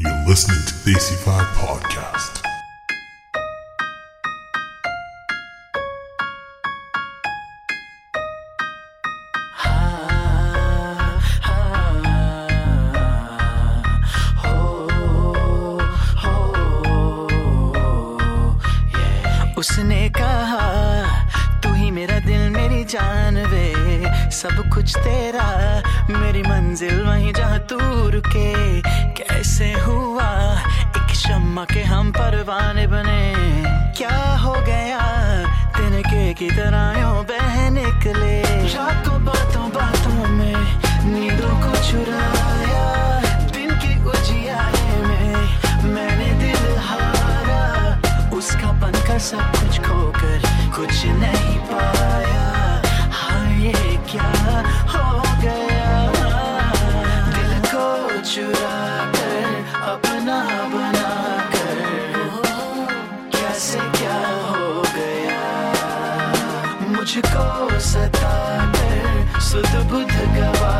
You're listening to Desi Five Podcast. उसने कहा, तू ही मेरा दिल, मेरी जान वे सब कुछ तेरा, मेरी मंजिल, वहीं जहाँ तू रुके कैसे हुआ, एक शम्मा के हम परवाने बने। क्या हो गया? तिनके की तरह यूँ बह निकले। रातों बातों बातों में नींदों को चुराया, दिन की उजियारे में मैंने दिल हारा। उसका बनकर सब कुछ खोकर कुछ नहीं पाया। हाँ ये क्या हो सुध बुध गवा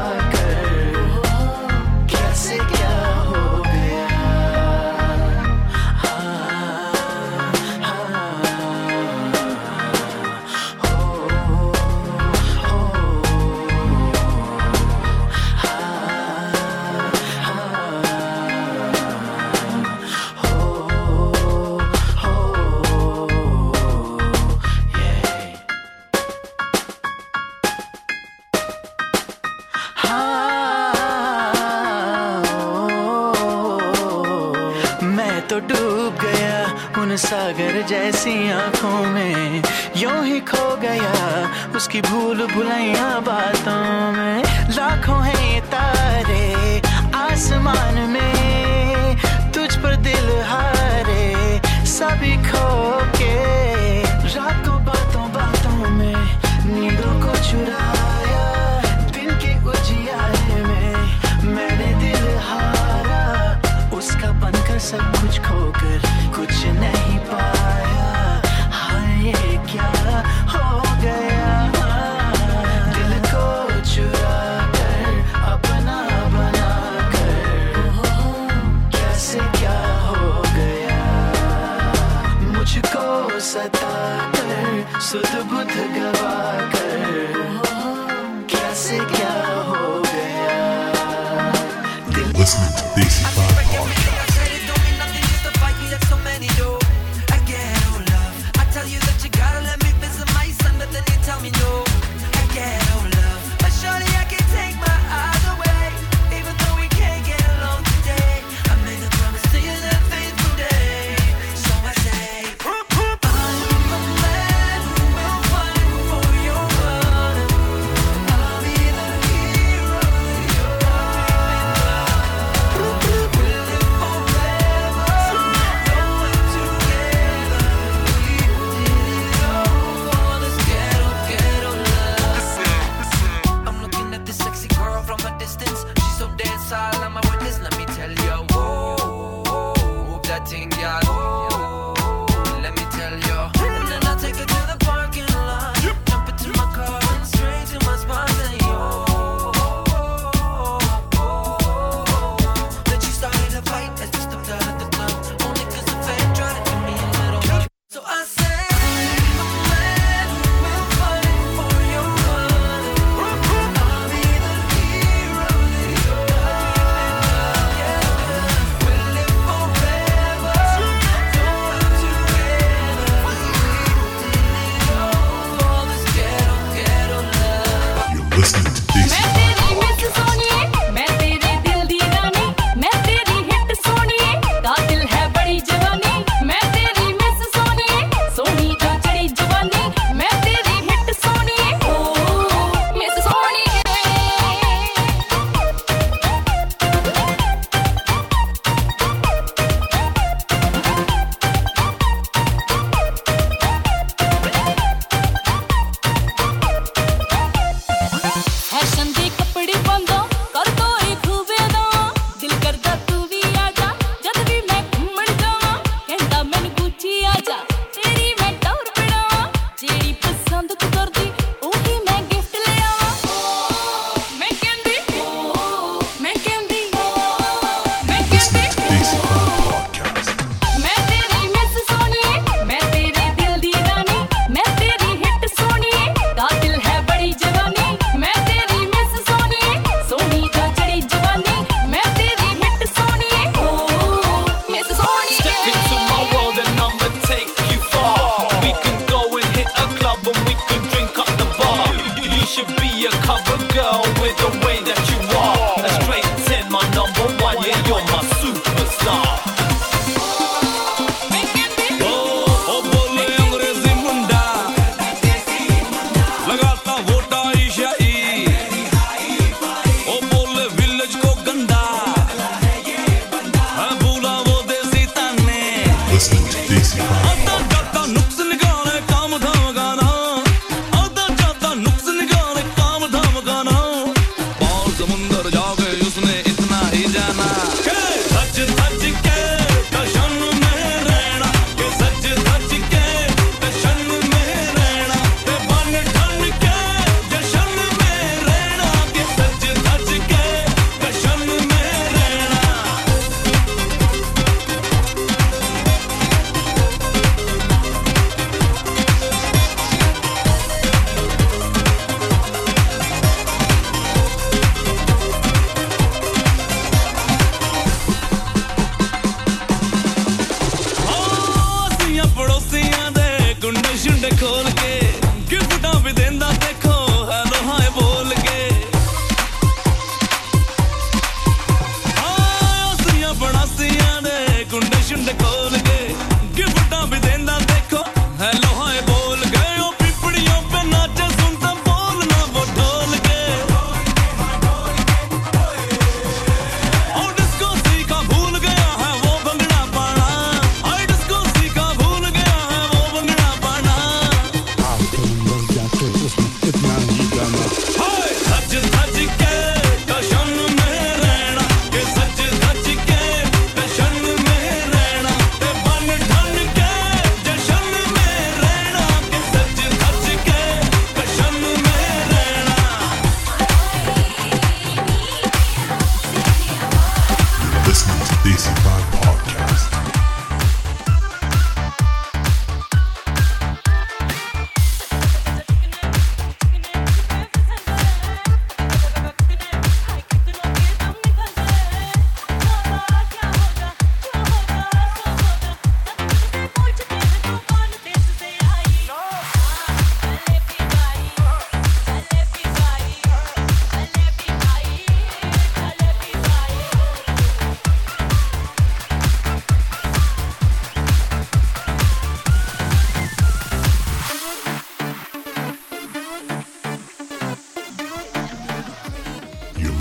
Have some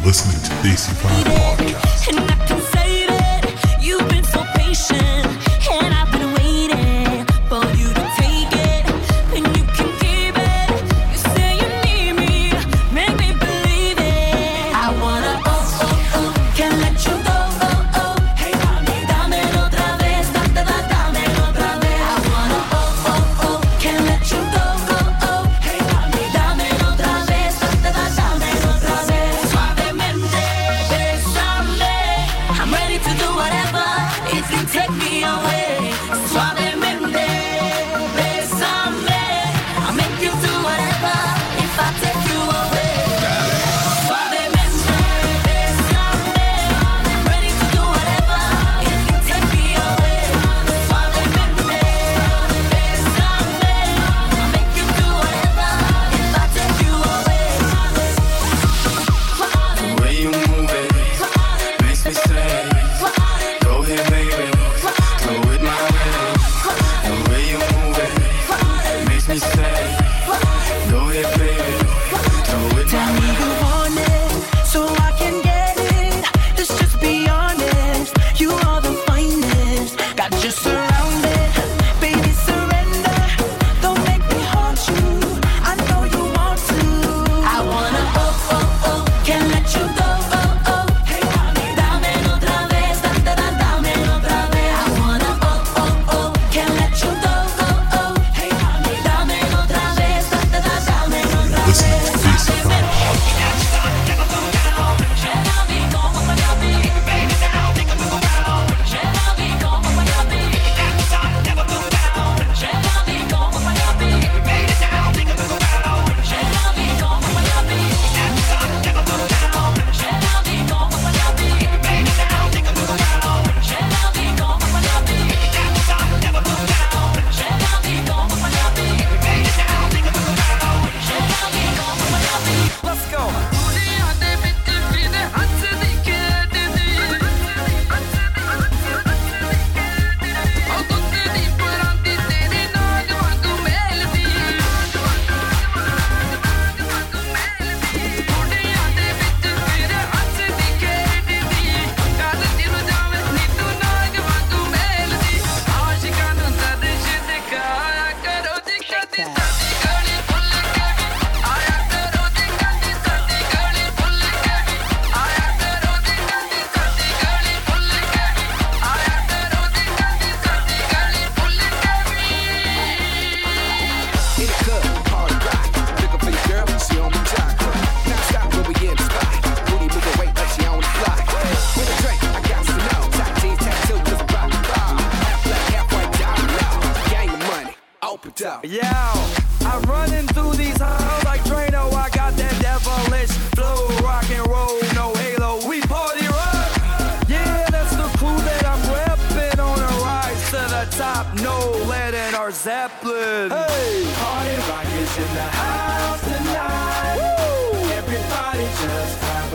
listening to Desi Five Podcast.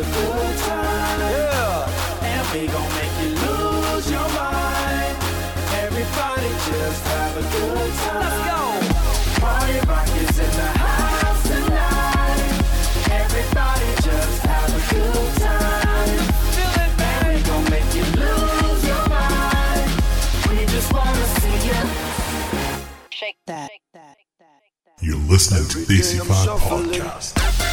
a good time. Yeah. And we gon' make you lose your mind. Everybody just have a good time. Let's go. Party rock is in the house tonight. Everybody just have a good time. Feel it, baby. And we gon' make you lose your mind. We just wanna see you. Shake that. You're listening Every to Desi Five Podcast.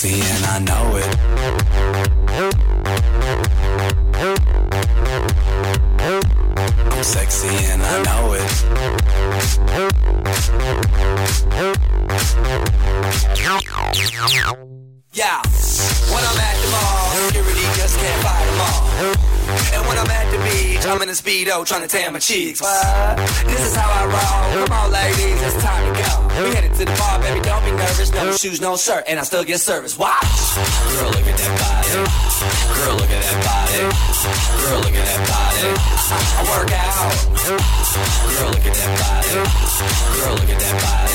Sexy and I know it. I'm sexy and I know it. Yeah, when I'm at the mall, security just can't fight them all. And when I'm at the beach, I'm in a speedo trying to tan my cheeks. What? This is how I roll. Come on, ladies, it's time to go. Be nervous. No shoes, no shirt, and I still get service. Watch. Girl, look at that body. Girl, look at that body. Girl, look at that body. I work out. Girl, look at that body. Girl, look at that body.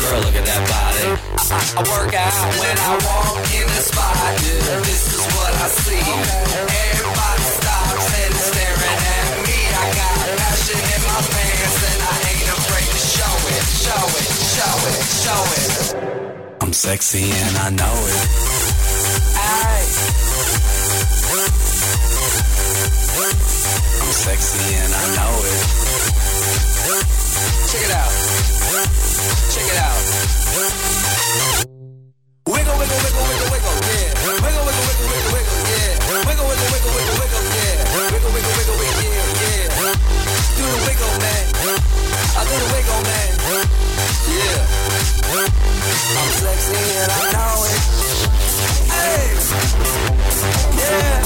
Girl, look at that body. I, I work out when I walk in the spot. Yeah, this is what I see. Everybody stops and staring at me. I got passion in my pants and I ain't afraid show it, show it, show it, show it. I'm sexy and I know it. I'm sexy and I know it. Check it out. Check it out. Wiggle, wiggle, wiggle, wiggle, Man. Yeah. I'm sexy and I know it. Hey. Yeah.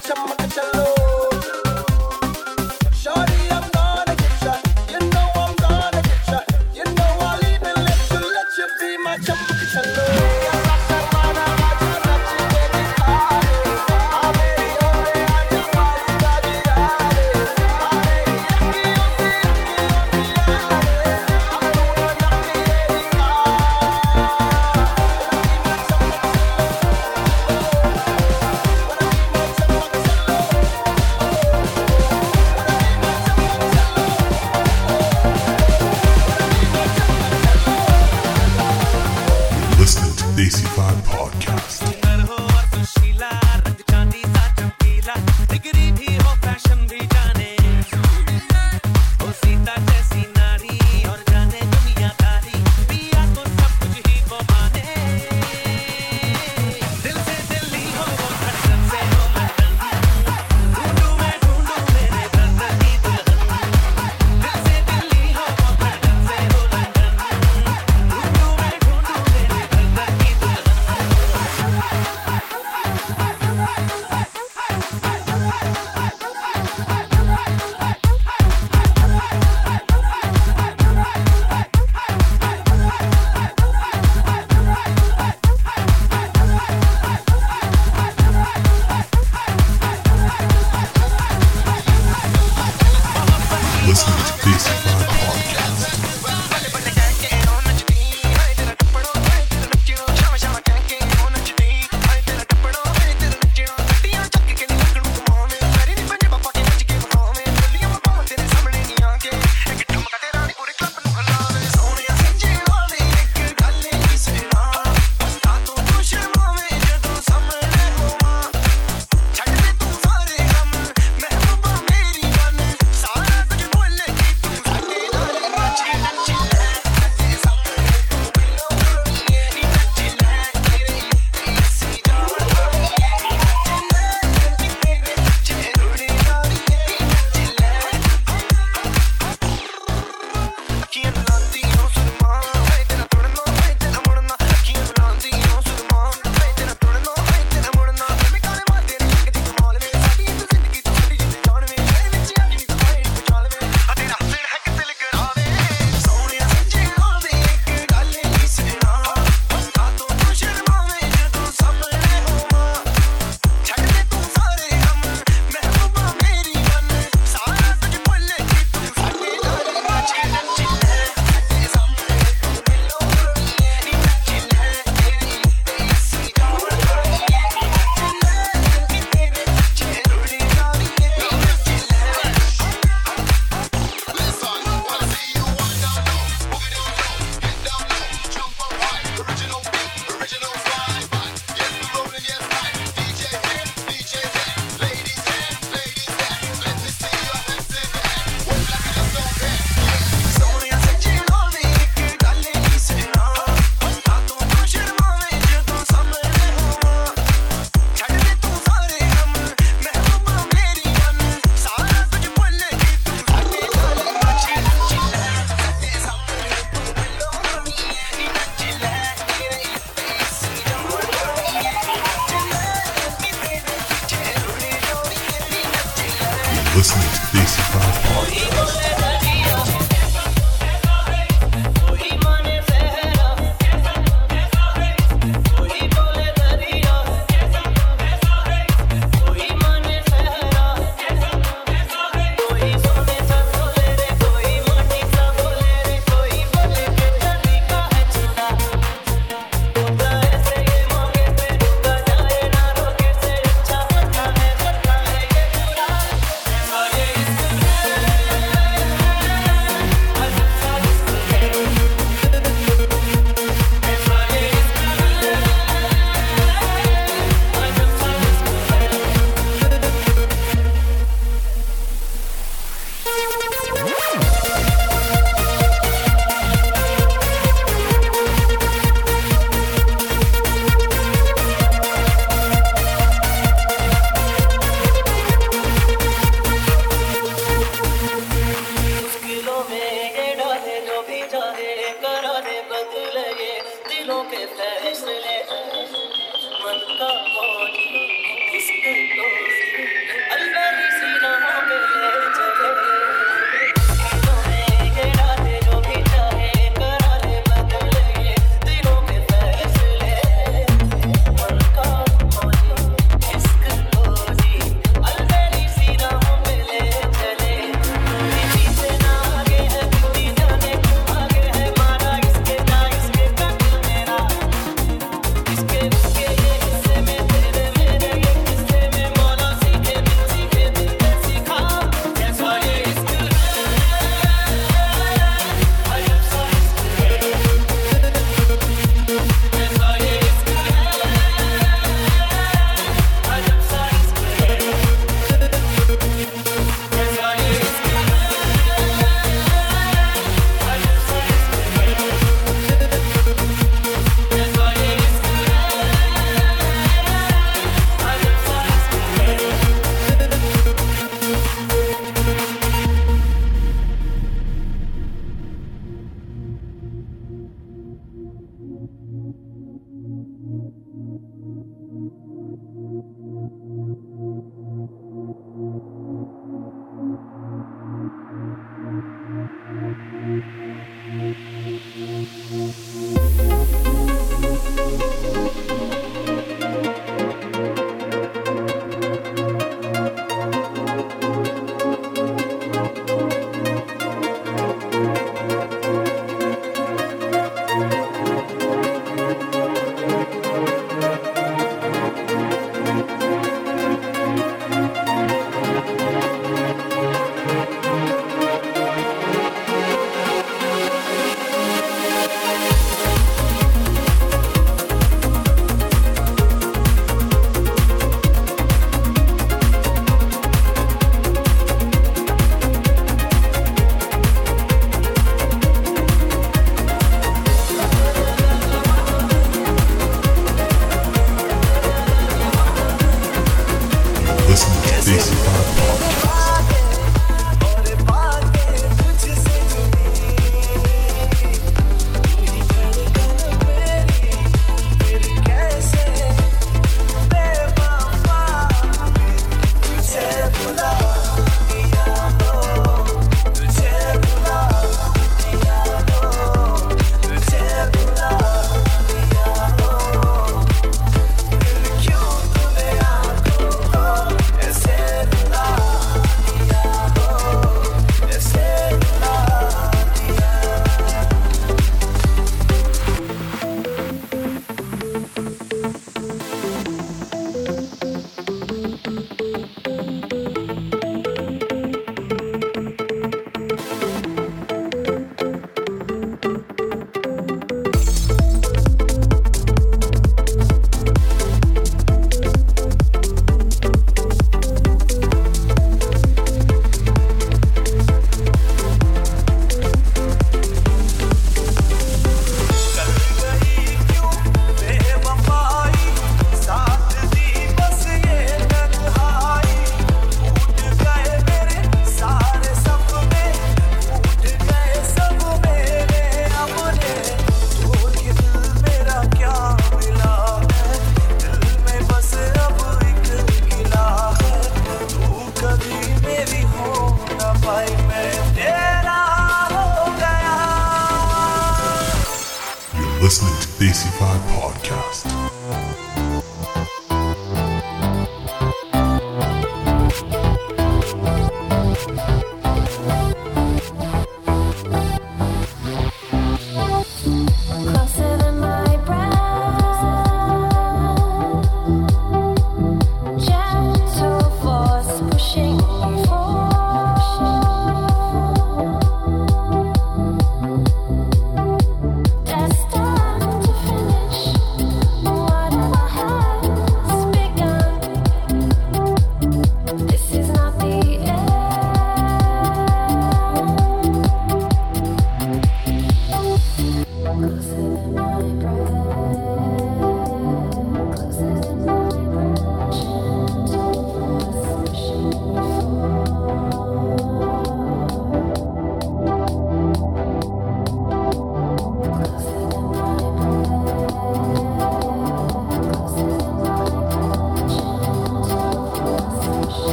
chama, chama.